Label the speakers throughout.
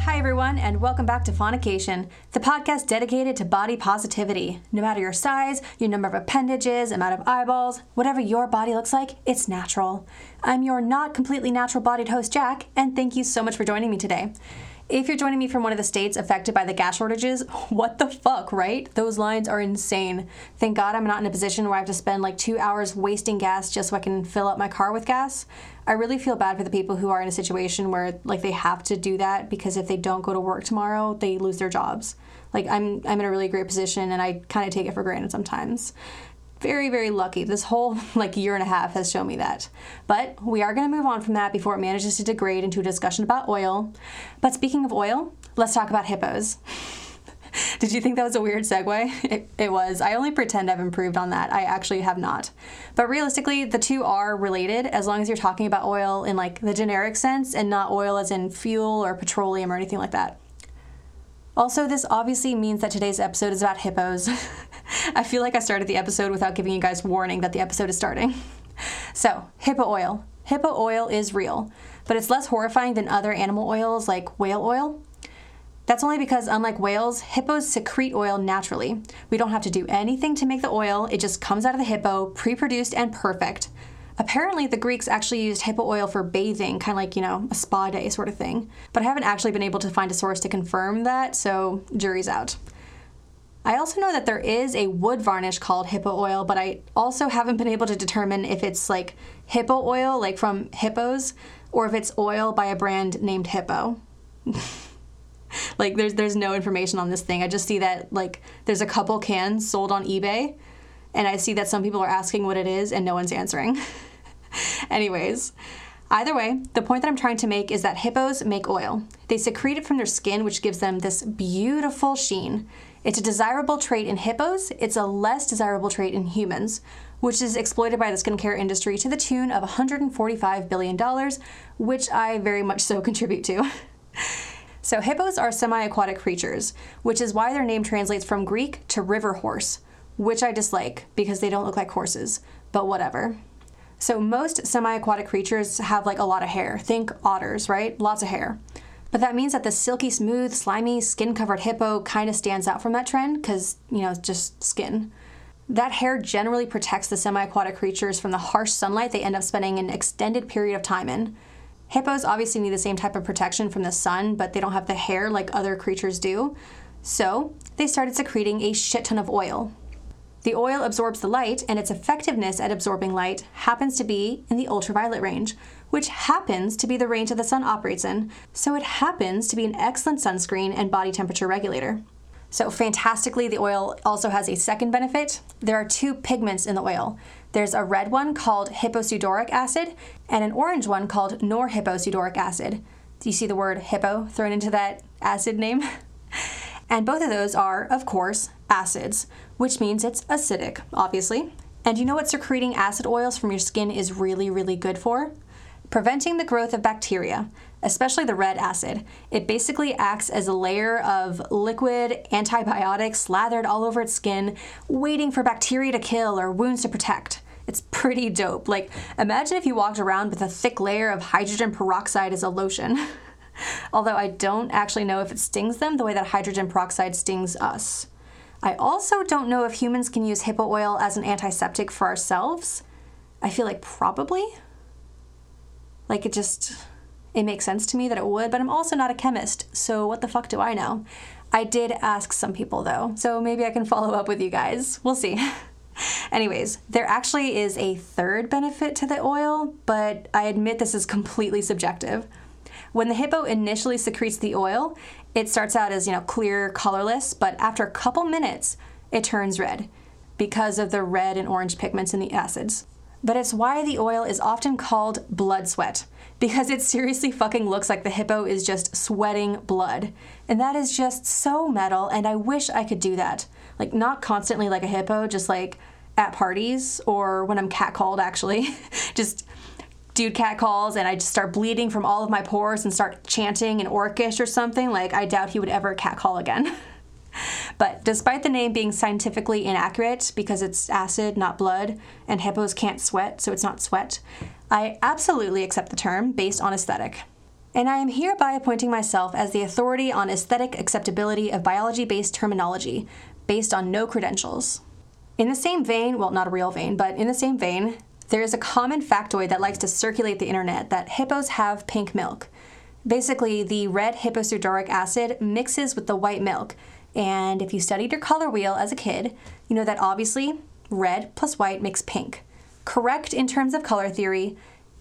Speaker 1: Hi, everyone, and welcome back to Faunication, the podcast dedicated to body positivity. No matter your size, your number of appendages, amount of eyeballs, whatever your body looks like, it's natural. I'm your not completely natural bodied host, Jack, and thank you so much for joining me today. If you're joining me from one of the states affected by the gas shortages, what the fuck, right? Those lines are insane. Thank God I'm not in a position where I have to spend like two hours wasting gas just so I can fill up my car with gas. I really feel bad for the people who are in a situation where like they have to do that because if they don't go to work tomorrow, they lose their jobs. Like I'm I'm in a really great position and I kind of take it for granted sometimes very very lucky. This whole like year and a half has shown me that. But we are going to move on from that before it manages to degrade into a discussion about oil. But speaking of oil let's talk about hippos. Did you think that was a weird segue? It, it was. I only pretend i've improved on that. I actually have not. But realistically the two are related as long as you're talking about oil in like the generic sense and not oil as in fuel or petroleum or anything like that. Also, this obviously means that today's episode is about hippos. I feel like I started the episode without giving you guys warning that the episode is starting. So, hippo oil. Hippo oil is real, but it's less horrifying than other animal oils like whale oil. That's only because, unlike whales, hippos secrete oil naturally. We don't have to do anything to make the oil, it just comes out of the hippo, pre produced and perfect. Apparently, the Greeks actually used hippo oil for bathing, kind of like, you know, a spa day sort of thing. But I haven't actually been able to find a source to confirm that, so jury's out. I also know that there is a wood varnish called hippo oil, but I also haven't been able to determine if it's like hippo oil, like from hippos, or if it's oil by a brand named Hippo. like there's there's no information on this thing. I just see that like there's a couple cans sold on eBay, and I see that some people are asking what it is and no one's answering. Anyways, either way, the point that I'm trying to make is that hippos make oil. They secrete it from their skin, which gives them this beautiful sheen. It's a desirable trait in hippos, it's a less desirable trait in humans, which is exploited by the skincare industry to the tune of $145 billion, which I very much so contribute to. so, hippos are semi aquatic creatures, which is why their name translates from Greek to river horse, which I dislike because they don't look like horses, but whatever. So most semi-aquatic creatures have like a lot of hair. Think otters, right? Lots of hair. But that means that the silky smooth, slimy, skin-covered hippo kind of stands out from that trend cuz, you know, it's just skin. That hair generally protects the semi-aquatic creatures from the harsh sunlight they end up spending an extended period of time in. Hippos obviously need the same type of protection from the sun, but they don't have the hair like other creatures do. So, they started secreting a shit ton of oil, the oil absorbs the light, and its effectiveness at absorbing light happens to be in the ultraviolet range, which happens to be the range that the sun operates in, so it happens to be an excellent sunscreen and body temperature regulator. So, fantastically, the oil also has a second benefit. There are two pigments in the oil. There's a red one called hipposudoric acid and an orange one called norhipposudoric acid. Do you see the word hippo thrown into that acid name? And both of those are, of course, acids, which means it's acidic, obviously. And you know what secreting acid oils from your skin is really, really good for? Preventing the growth of bacteria, especially the red acid. It basically acts as a layer of liquid antibiotics slathered all over its skin, waiting for bacteria to kill or wounds to protect. It's pretty dope. Like, imagine if you walked around with a thick layer of hydrogen peroxide as a lotion. Although I don't actually know if it stings them the way that hydrogen peroxide stings us. I also don't know if humans can use hippo oil as an antiseptic for ourselves. I feel like probably. Like it just it makes sense to me that it would, but I'm also not a chemist, so what the fuck do I know? I did ask some people though, so maybe I can follow up with you guys. We'll see. Anyways, there actually is a third benefit to the oil, but I admit this is completely subjective. When the hippo initially secretes the oil, it starts out as, you know, clear, colorless, but after a couple minutes, it turns red because of the red and orange pigments in the acids. But it's why the oil is often called blood sweat, because it seriously fucking looks like the hippo is just sweating blood. And that is just so metal, and I wish I could do that. Like, not constantly like a hippo, just like at parties or when I'm catcalled, actually. just dude cat calls and I just start bleeding from all of my pores and start chanting in Orcish or something, like I doubt he would ever cat call again. But despite the name being scientifically inaccurate because it's acid, not blood, and hippos can't sweat, so it's not sweat, I absolutely accept the term based on aesthetic. And I am hereby appointing myself as the authority on aesthetic acceptability of biology based terminology, based on no credentials. In the same vein, well, not a real vein, but in the same vein, there is a common factoid that likes to circulate the internet that hippos have pink milk. Basically, the red hipposudoric acid mixes with the white milk. And if you studied your color wheel as a kid, you know that obviously red plus white makes pink. Correct in terms of color theory,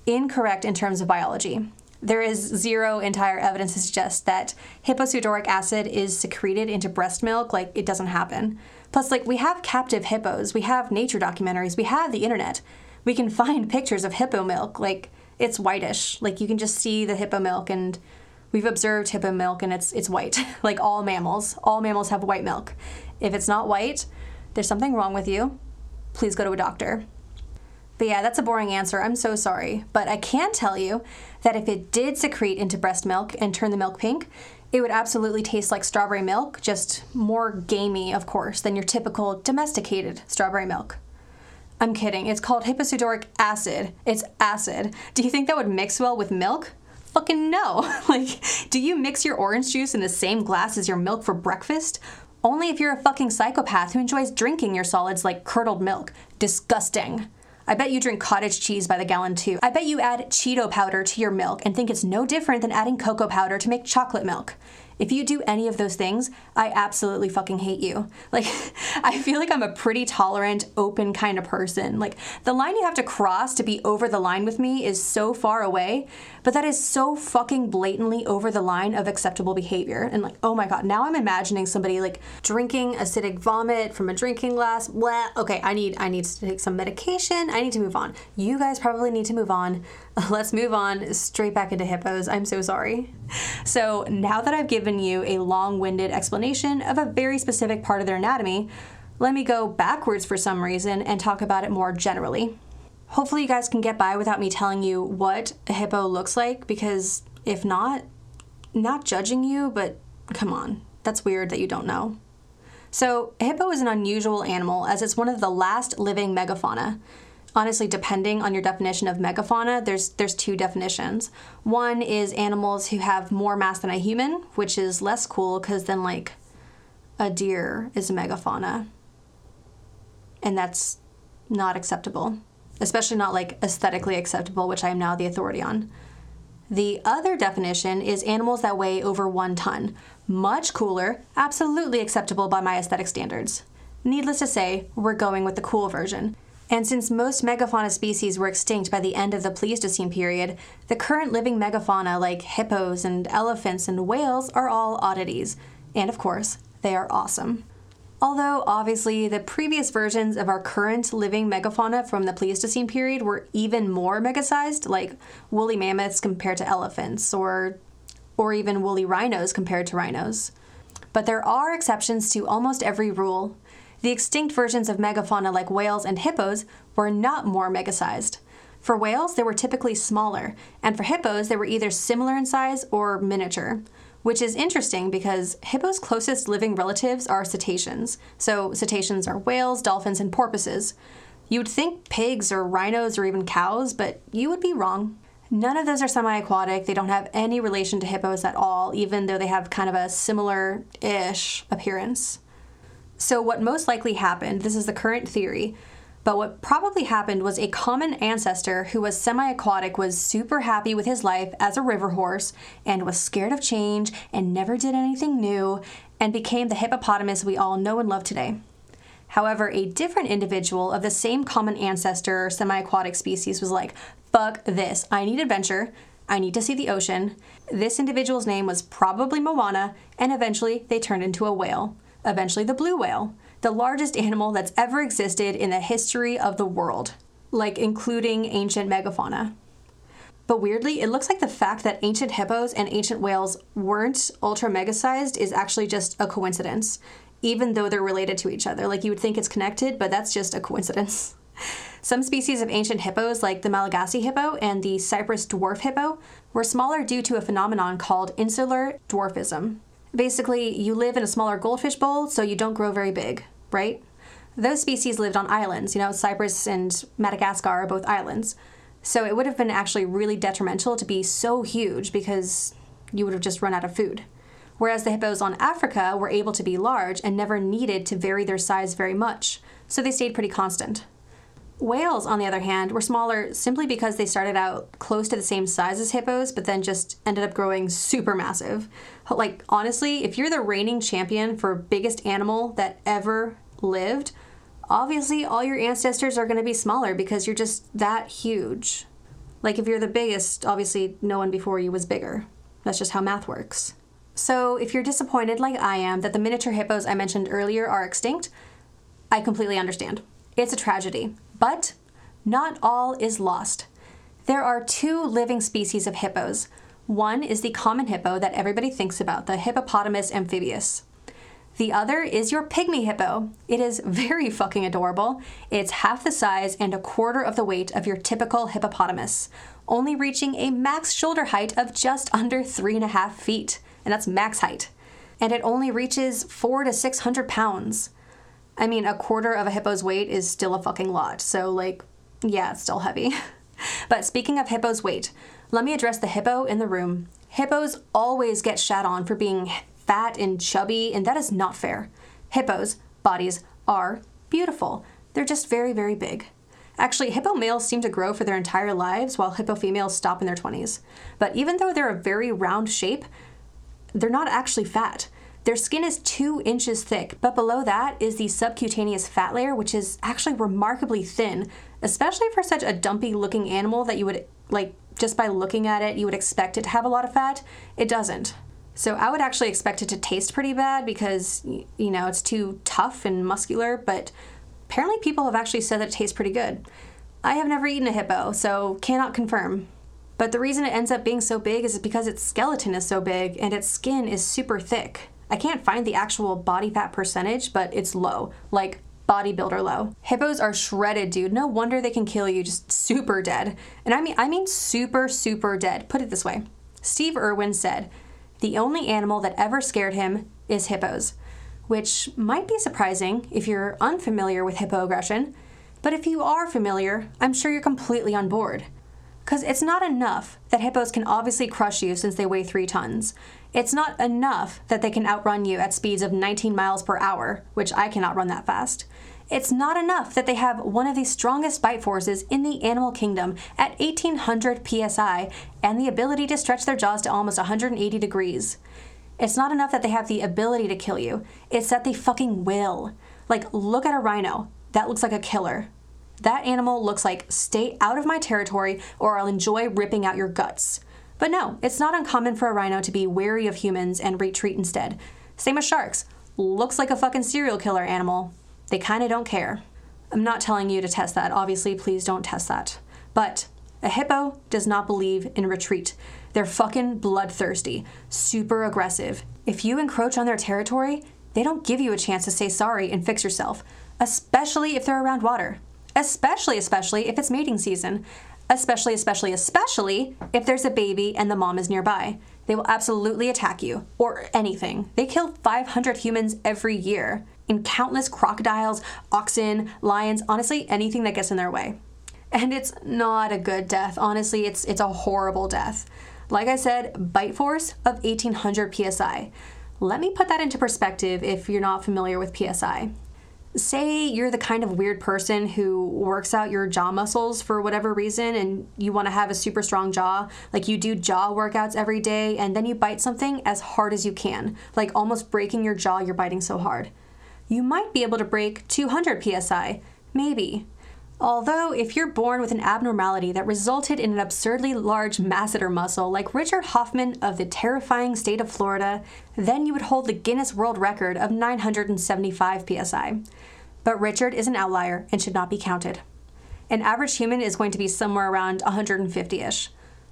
Speaker 1: incorrect in terms of biology. There is zero entire evidence to suggest that hipposudoric acid is secreted into breast milk. Like, it doesn't happen. Plus, like, we have captive hippos, we have nature documentaries, we have the internet. We can find pictures of hippo milk. Like, it's whitish. Like, you can just see the hippo milk, and we've observed hippo milk, and it's, it's white. like all mammals. All mammals have white milk. If it's not white, there's something wrong with you. Please go to a doctor. But yeah, that's a boring answer. I'm so sorry. But I can tell you that if it did secrete into breast milk and turn the milk pink, it would absolutely taste like strawberry milk, just more gamey, of course, than your typical domesticated strawberry milk. I'm kidding. It's called hipposudoric acid. It's acid. Do you think that would mix well with milk? Fucking no. like, do you mix your orange juice in the same glass as your milk for breakfast? Only if you're a fucking psychopath who enjoys drinking your solids like curdled milk. Disgusting. I bet you drink cottage cheese by the gallon too. I bet you add Cheeto powder to your milk and think it's no different than adding cocoa powder to make chocolate milk. If you do any of those things, I absolutely fucking hate you. Like, I feel like I'm a pretty tolerant, open kind of person. Like, the line you have to cross to be over the line with me is so far away, but that is so fucking blatantly over the line of acceptable behavior. And like, oh my god, now I'm imagining somebody like drinking acidic vomit from a drinking glass. Blah. Okay, I need I need to take some medication. I need to move on. You guys probably need to move on. Let's move on straight back into hippos. I'm so sorry. So, now that I've given you a long winded explanation of a very specific part of their anatomy, let me go backwards for some reason and talk about it more generally. Hopefully, you guys can get by without me telling you what a hippo looks like, because if not, not judging you, but come on, that's weird that you don't know. So, a hippo is an unusual animal as it's one of the last living megafauna honestly depending on your definition of megafauna there's there's two definitions. One is animals who have more mass than a human which is less cool because then like a deer is a megafauna. And that's not acceptable especially not like aesthetically acceptable which i am now the authority on. The other definition is animals that weigh over one ton. Much cooler absolutely acceptable by my aesthetic standards. Needless to say we're going with the cool version and since most megafauna species were extinct by the end of the Pleistocene period, the current living megafauna like hippos and elephants and whales are all oddities. And of course, they are awesome. Although, obviously, the previous versions of our current living megafauna from the Pleistocene period were even more megasized, like woolly mammoths compared to elephants, or, or even woolly rhinos compared to rhinos. But there are exceptions to almost every rule, the extinct versions of megafauna like whales and hippos were not more megasized. For whales, they were typically smaller, and for hippos, they were either similar in size or miniature, which is interesting because hippos' closest living relatives are cetaceans. So, cetaceans are whales, dolphins, and porpoises. You would think pigs or rhinos or even cows, but you would be wrong. None of those are semi aquatic. They don't have any relation to hippos at all, even though they have kind of a similar ish appearance. So, what most likely happened, this is the current theory, but what probably happened was a common ancestor who was semi aquatic was super happy with his life as a river horse and was scared of change and never did anything new and became the hippopotamus we all know and love today. However, a different individual of the same common ancestor semi aquatic species was like, fuck this, I need adventure. I need to see the ocean. This individual's name was probably Moana, and eventually they turned into a whale eventually the blue whale, the largest animal that's ever existed in the history of the world, like including ancient megafauna. But weirdly, it looks like the fact that ancient hippos and ancient whales weren't ultra mega sized is actually just a coincidence, even though they're related to each other. Like you would think it's connected, but that's just a coincidence. Some species of ancient hippos, like the Malagasy hippo and the Cyprus dwarf hippo, were smaller due to a phenomenon called insular dwarfism. Basically, you live in a smaller goldfish bowl, so you don't grow very big, right? Those species lived on islands. You know, Cyprus and Madagascar are both islands. So it would have been actually really detrimental to be so huge because you would have just run out of food. Whereas the hippos on Africa were able to be large and never needed to vary their size very much, so they stayed pretty constant. Whales, on the other hand, were smaller simply because they started out close to the same size as hippos, but then just ended up growing super massive. Like, honestly, if you're the reigning champion for biggest animal that ever lived, obviously all your ancestors are going to be smaller because you're just that huge. Like, if you're the biggest, obviously no one before you was bigger. That's just how math works. So, if you're disappointed, like I am, that the miniature hippos I mentioned earlier are extinct, I completely understand. It's a tragedy. But not all is lost. There are two living species of hippos. One is the common hippo that everybody thinks about, the hippopotamus amphibius. The other is your pygmy hippo. It is very fucking adorable. It's half the size and a quarter of the weight of your typical hippopotamus, only reaching a max shoulder height of just under three and a half feet, and that's max height. And it only reaches four to six hundred pounds. I mean, a quarter of a hippo's weight is still a fucking lot. So, like, yeah, it's still heavy. but speaking of hippo's weight, let me address the hippo in the room. Hippos always get shat on for being fat and chubby, and that is not fair. Hippos' bodies are beautiful, they're just very, very big. Actually, hippo males seem to grow for their entire lives while hippo females stop in their 20s. But even though they're a very round shape, they're not actually fat. Their skin is two inches thick, but below that is the subcutaneous fat layer, which is actually remarkably thin, especially for such a dumpy looking animal that you would, like, just by looking at it, you would expect it to have a lot of fat. It doesn't. So I would actually expect it to taste pretty bad because, you know, it's too tough and muscular, but apparently people have actually said that it tastes pretty good. I have never eaten a hippo, so cannot confirm. But the reason it ends up being so big is because its skeleton is so big and its skin is super thick. I can't find the actual body fat percentage, but it's low, like bodybuilder low. Hippos are shredded, dude. No wonder they can kill you just super dead. And I mean I mean super super dead. Put it this way. Steve Irwin said, "The only animal that ever scared him is hippos." Which might be surprising if you're unfamiliar with hippo aggression, but if you are familiar, I'm sure you're completely on board. Because it's not enough that hippos can obviously crush you since they weigh three tons. It's not enough that they can outrun you at speeds of 19 miles per hour, which I cannot run that fast. It's not enough that they have one of the strongest bite forces in the animal kingdom at 1800 psi and the ability to stretch their jaws to almost 180 degrees. It's not enough that they have the ability to kill you, it's that they fucking will. Like, look at a rhino. That looks like a killer. That animal looks like, stay out of my territory or I'll enjoy ripping out your guts. But no, it's not uncommon for a rhino to be wary of humans and retreat instead. Same as sharks. Looks like a fucking serial killer animal. They kinda don't care. I'm not telling you to test that. Obviously, please don't test that. But a hippo does not believe in retreat. They're fucking bloodthirsty, super aggressive. If you encroach on their territory, they don't give you a chance to say sorry and fix yourself, especially if they're around water especially, especially if it's mating season. Especially, especially, especially if there's a baby and the mom is nearby. They will absolutely attack you, or anything. They kill 500 humans every year, in countless crocodiles, oxen, lions, honestly, anything that gets in their way. And it's not a good death. Honestly, it's it's a horrible death. Like I said, bite force of 1800 psi. Let me put that into perspective if you're not familiar with psi say you're the kind of weird person who works out your jaw muscles for whatever reason and you want to have a super strong jaw, like you do jaw workouts every day and then you bite something as hard as you can, like almost breaking your jaw, you're biting so hard. You might be able to break 200 psi, maybe. Although, if you're born with an abnormality that resulted in an absurdly large masseter muscle like Richard Hofmann of the terrifying state of Florida, then you would hold the Guinness World Record of 975 psi. But Richard is an outlier and should not be counted. An average human is going to be somewhere around 150 ish.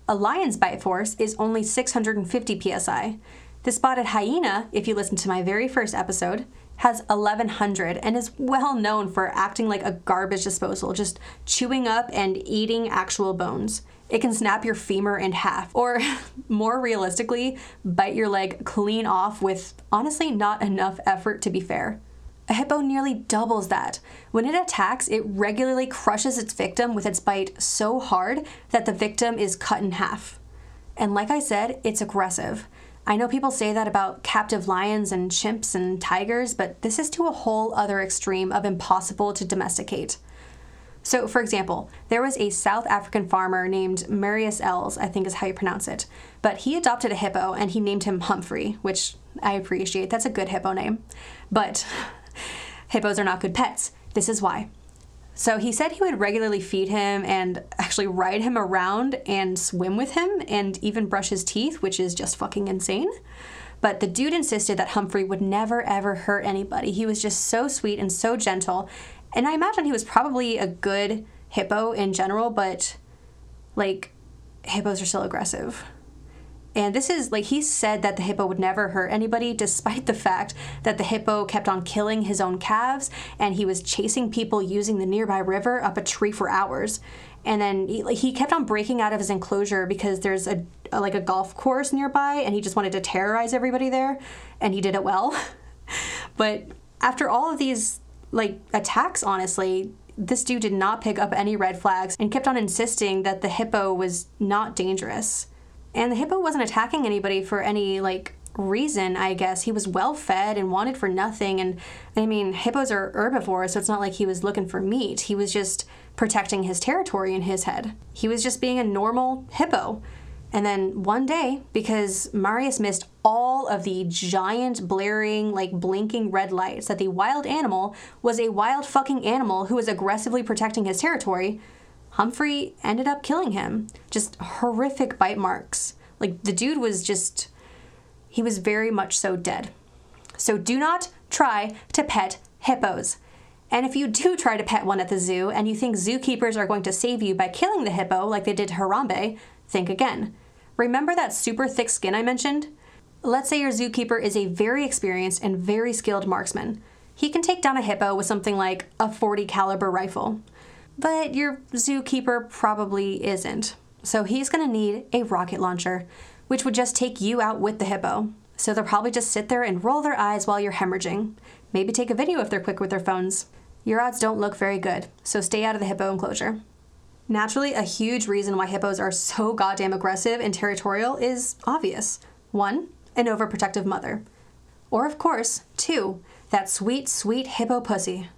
Speaker 1: A lion's bite force is only 650 psi. The spotted hyena, if you listen to my very first episode, has 1,100 and is well known for acting like a garbage disposal, just chewing up and eating actual bones. It can snap your femur in half, or more realistically, bite your leg clean off with honestly not enough effort to be fair. A hippo nearly doubles that. When it attacks, it regularly crushes its victim with its bite so hard that the victim is cut in half. And like I said, it's aggressive. I know people say that about captive lions and chimps and tigers, but this is to a whole other extreme of impossible to domesticate. So, for example, there was a South African farmer named Marius Els, I think is how you pronounce it, but he adopted a hippo and he named him Humphrey, which I appreciate. That's a good hippo name. But hippos are not good pets. This is why. So he said he would regularly feed him and actually ride him around and swim with him and even brush his teeth, which is just fucking insane. But the dude insisted that Humphrey would never ever hurt anybody. He was just so sweet and so gentle. And I imagine he was probably a good hippo in general, but like hippos are still aggressive. And this is like he said that the hippo would never hurt anybody, despite the fact that the hippo kept on killing his own calves and he was chasing people using the nearby river up a tree for hours. And then he, he kept on breaking out of his enclosure because there's a, a like a golf course nearby and he just wanted to terrorize everybody there and he did it well. but after all of these like attacks, honestly, this dude did not pick up any red flags and kept on insisting that the hippo was not dangerous. And the hippo wasn't attacking anybody for any like reason, I guess. He was well fed and wanted for nothing. And I mean, hippos are herbivores, so it's not like he was looking for meat. He was just protecting his territory in his head. He was just being a normal hippo. And then one day, because Marius missed all of the giant, blaring, like blinking red lights that the wild animal was a wild fucking animal who was aggressively protecting his territory, Humphrey ended up killing him. Just horrific bite marks. Like the dude was just, he was very much so dead. So do not try to pet hippos. And if you do try to pet one at the zoo and you think zookeepers are going to save you by killing the hippo like they did Harambe, think again. Remember that super thick skin I mentioned? Let's say your zookeeper is a very experienced and very skilled marksman. He can take down a hippo with something like a 40 caliber rifle. But your zookeeper probably isn't. So he's to need a rocket launcher, which would just take you out with the hippo. So they'll probably just sit there and roll their eyes while you're hemorrhaging. Maybe take a video if they're quick with their phones. Your odds don't look very good, so stay out of the hippo enclosure. Naturally, a huge reason why hippos are so goddamn aggressive and territorial is obvious. One, an overprotective mother. Or, of course, two, that sweet, sweet hippo pussy.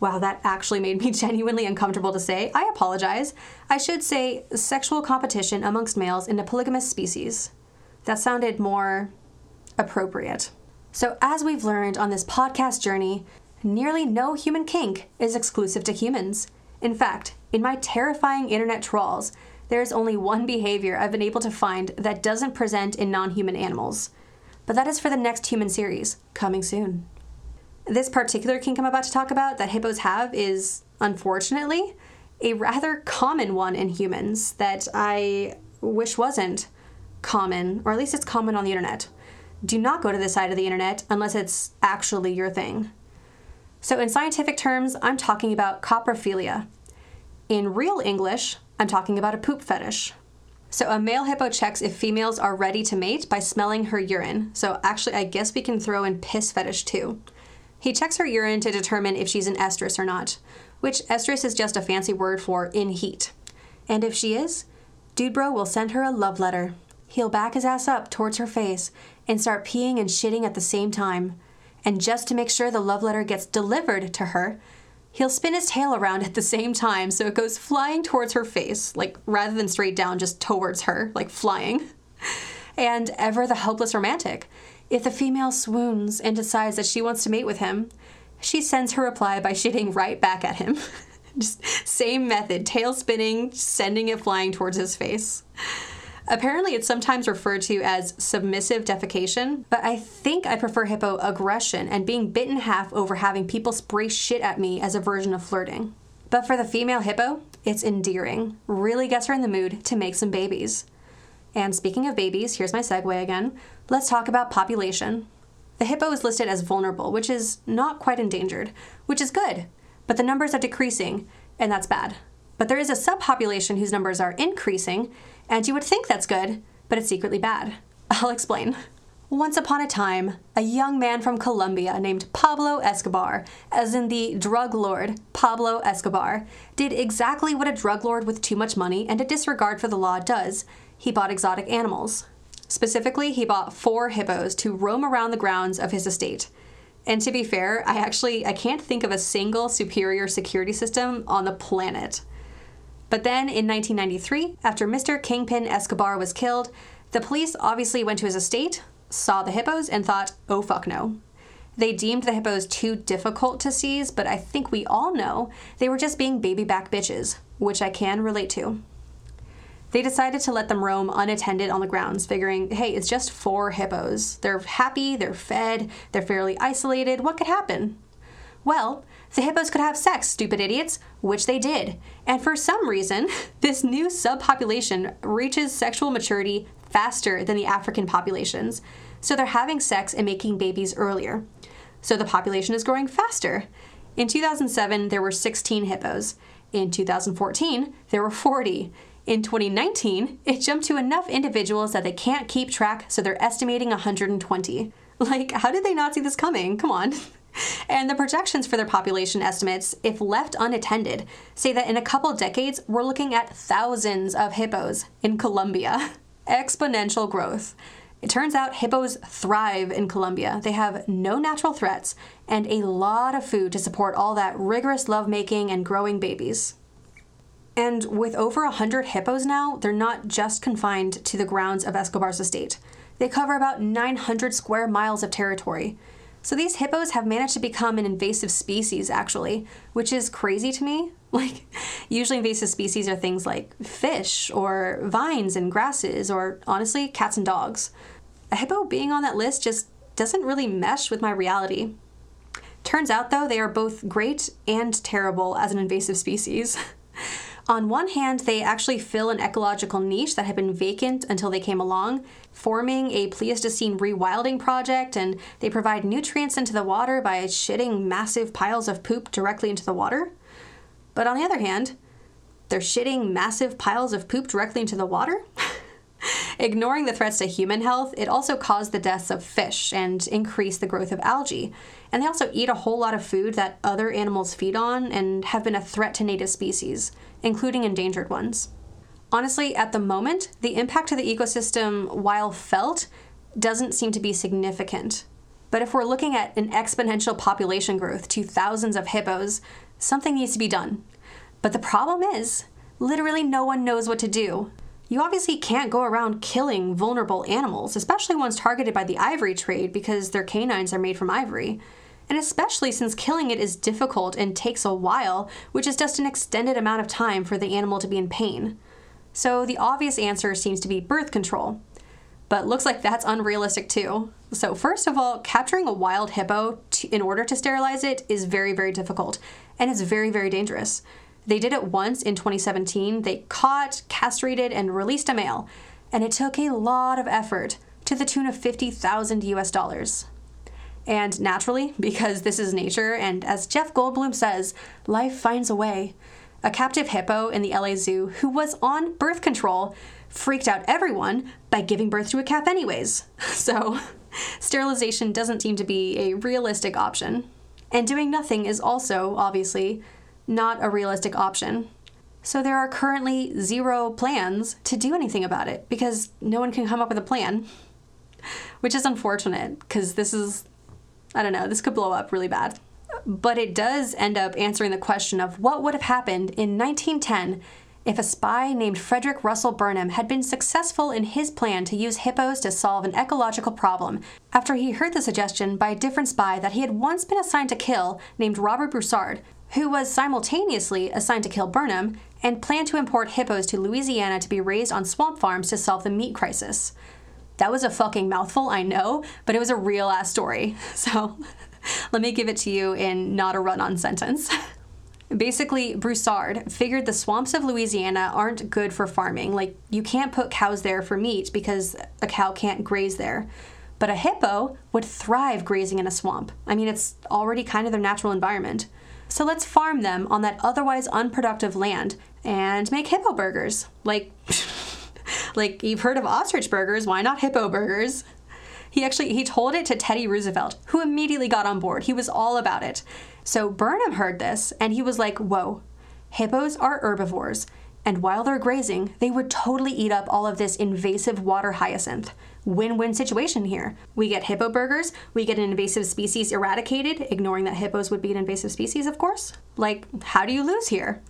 Speaker 1: Wow, that actually made me genuinely uncomfortable to say. I apologize. I should say sexual competition amongst males in a polygamous species. That sounded more appropriate. So, as we've learned on this podcast journey, nearly no human kink is exclusive to humans. In fact, in my terrifying internet trawls, there is only one behavior I've been able to find that doesn't present in non human animals. But that is for the next human series, coming soon. This particular kink I'm about to talk about that hippos have is, unfortunately, a rather common one in humans that I wish wasn't common, or at least it's common on the internet. Do not go to this side of the internet unless it's actually your thing. So, in scientific terms, I'm talking about coprophilia. In real English, I'm talking about a poop fetish. So, a male hippo checks if females are ready to mate by smelling her urine. So, actually, I guess we can throw in piss fetish too. He checks her urine to determine if she's an estrus or not, which estrus is just a fancy word for in heat. And if she is, Dude Bro will send her a love letter. He'll back his ass up towards her face and start peeing and shitting at the same time. And just to make sure the love letter gets delivered to her, he'll spin his tail around at the same time so it goes flying towards her face, like rather than straight down, just towards her, like flying. And ever the helpless romantic. If the female swoons and decides that she wants to mate with him, she sends her reply by shitting right back at him. Just same method, tail spinning, sending it flying towards his face. Apparently, it's sometimes referred to as submissive defecation, but I think I prefer hippo aggression and being bitten half over having people spray shit at me as a version of flirting. But for the female hippo, it's endearing, really gets her in the mood to make some babies. And speaking of babies, here's my segue again. Let's talk about population. The hippo is listed as vulnerable, which is not quite endangered, which is good, but the numbers are decreasing, and that's bad. But there is a subpopulation whose numbers are increasing, and you would think that's good, but it's secretly bad. I'll explain. Once upon a time, a young man from Colombia named Pablo Escobar, as in the drug lord Pablo Escobar, did exactly what a drug lord with too much money and a disregard for the law does. He bought exotic animals. Specifically, he bought four hippos to roam around the grounds of his estate. And to be fair, I actually I can't think of a single superior security system on the planet. But then in 1993, after Mr. Kingpin Escobar was killed, the police obviously went to his estate, saw the hippos and thought, oh fuck no. They deemed the hippos too difficult to seize, but I think we all know they were just being baby back bitches, which I can relate to. They decided to let them roam unattended on the grounds, figuring, hey, it's just four hippos. They're happy, they're fed, they're fairly isolated. What could happen? Well, the hippos could have sex, stupid idiots, which they did. And for some reason, this new subpopulation reaches sexual maturity faster than the African populations. So they're having sex and making babies earlier. So the population is growing faster. In 2007, there were 16 hippos. In 2014, there were 40. In 2019, it jumped to enough individuals that they can't keep track, so they're estimating 120. Like, how did they not see this coming? Come on. And the projections for their population estimates, if left unattended, say that in a couple decades, we're looking at thousands of hippos in Colombia. exponential growth. It turns out hippos thrive in Colombia. They have no natural threats and a lot of food to support all that rigorous lovemaking and growing babies. And with over 100 hippos now, they're not just confined to the grounds of Escobar's estate. They cover about 900 square miles of territory. So these hippos have managed to become an invasive species, actually, which is crazy to me. Like, usually invasive species are things like fish or vines and grasses, or honestly, cats and dogs. A hippo being on that list just doesn't really mesh with my reality. Turns out, though, they are both great and terrible as an invasive species. On one hand, they actually fill an ecological niche that had been vacant until they came along, forming a Pleistocene rewilding project, and they provide nutrients into the water by shitting massive piles of poop directly into the water. But on the other hand, they're shitting massive piles of poop directly into the water. Ignoring the threats to human health, it also caused the deaths of fish and increased the growth of algae. And they also eat a whole lot of food that other animals feed on and have been a threat to native species including endangered ones. Honestly, at the moment, the impact to the ecosystem, while felt, doesn't seem to be significant. But if we're looking at an exponential population growth to thousands of hippos, something needs to be done. But the problem is, literally no one knows what to do. You obviously can't go around killing vulnerable animals, especially ones targeted by the ivory trade because their canines are made from ivory and especially since killing it is difficult and takes a while, which is just an extended amount of time for the animal to be in pain. So the obvious answer seems to be birth control. But looks like that's unrealistic too. So, first of all, capturing a wild hippo in order to sterilize it is very, very difficult, and it's very, very dangerous. They did it once in 2017. They caught, castrated, and released a male, and it took a lot of effort to the tune of 50,000 US dollars. And naturally, because this is nature, and as Jeff Goldblum says, life finds a way. A captive hippo in the LA Zoo who was on birth control freaked out everyone by giving birth to a calf, anyways. So, sterilization doesn't seem to be a realistic option. And doing nothing is also, obviously, not a realistic option. So, there are currently zero plans to do anything about it because no one can come up with a plan. Which is unfortunate because this is I don't know, this could blow up really bad. But it does end up answering the question of what would have happened in 1910 if a spy named Frederick Russell Burnham had been successful in his plan to use hippos to solve an ecological problem after he heard the suggestion by a different spy that he had once been assigned to kill named Robert Broussard, who was simultaneously assigned to kill Burnham and planned to import hippos to Louisiana to be raised on swamp farms to solve the meat crisis. That was a fucking mouthful, I know, but it was a real ass story. So let me give it to you in not a run on sentence. Basically, Broussard figured the swamps of Louisiana aren't good for farming. Like, you can't put cows there for meat because a cow can't graze there. But a hippo would thrive grazing in a swamp. I mean, it's already kind of their natural environment. So let's farm them on that otherwise unproductive land and make hippo burgers. Like, like you've heard of ostrich burgers, why not hippo burgers? He actually he told it to Teddy Roosevelt, who immediately got on board. He was all about it. So Burnham heard this and he was like, "Whoa. Hippos are herbivores, and while they're grazing, they would totally eat up all of this invasive water hyacinth. Win-win situation here. We get hippo burgers, we get an invasive species eradicated, ignoring that hippos would be an invasive species, of course. Like, how do you lose here?"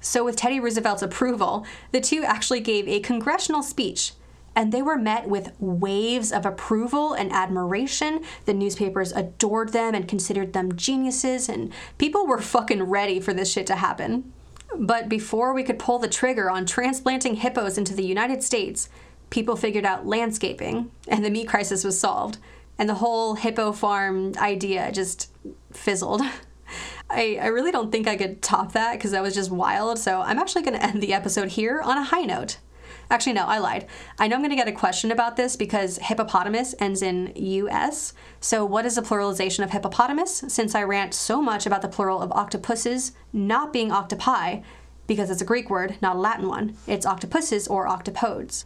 Speaker 1: So, with Teddy Roosevelt's approval, the two actually gave a congressional speech and they were met with waves of approval and admiration. The newspapers adored them and considered them geniuses, and people were fucking ready for this shit to happen. But before we could pull the trigger on transplanting hippos into the United States, people figured out landscaping, and the meat crisis was solved. And the whole hippo farm idea just fizzled. I, I really don't think I could top that because that was just wild, so I'm actually going to end the episode here on a high note. Actually, no, I lied. I know I'm going to get a question about this because hippopotamus ends in US. So, what is the pluralization of hippopotamus? Since I rant so much about the plural of octopuses not being octopi, because it's a Greek word, not a Latin one, it's octopuses or octopodes,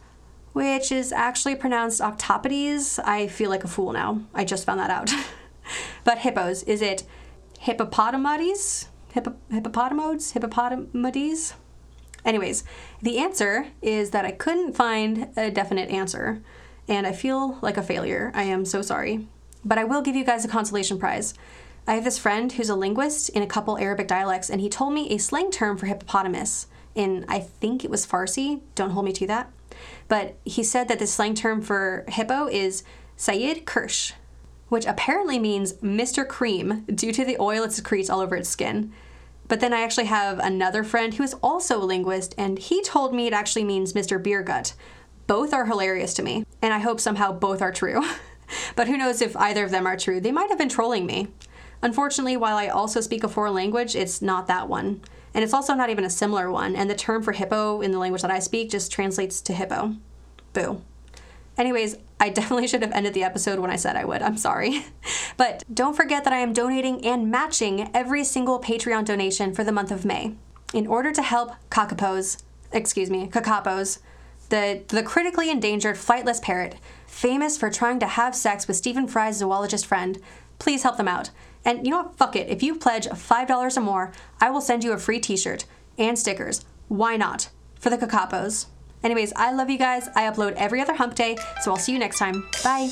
Speaker 1: which is actually pronounced octopodes. I feel like a fool now. I just found that out. but hippos, is it hippopotamodes? Hippo- hippopotamodes? Hippopotamodes? Anyways, the answer is that I couldn't find a definite answer, and I feel like a failure. I am so sorry. But I will give you guys a consolation prize. I have this friend who's a linguist in a couple Arabic dialects, and he told me a slang term for hippopotamus in, I think it was Farsi. Don't hold me to that. But he said that the slang term for hippo is Sayyid Kirsch, which apparently means Mr. Cream due to the oil it secretes all over its skin. But then I actually have another friend who is also a linguist, and he told me it actually means Mr. Beer Gut. Both are hilarious to me, and I hope somehow both are true. but who knows if either of them are true? They might have been trolling me. Unfortunately, while I also speak a foreign language, it's not that one. And it's also not even a similar one, and the term for hippo in the language that I speak just translates to hippo. Boo. Anyways, I definitely should have ended the episode when I said I would. I'm sorry. But don't forget that I am donating and matching every single Patreon donation for the month of May in order to help Kakapos, excuse me, Kakapos, the, the critically endangered flightless parrot, famous for trying to have sex with Stephen Fry's zoologist friend. Please help them out. And you know what? Fuck it. If you pledge $5 or more, I will send you a free t shirt and stickers. Why not? For the Kakapos. Anyways, I love you guys. I upload every other hump day, so I'll see you next time. Bye.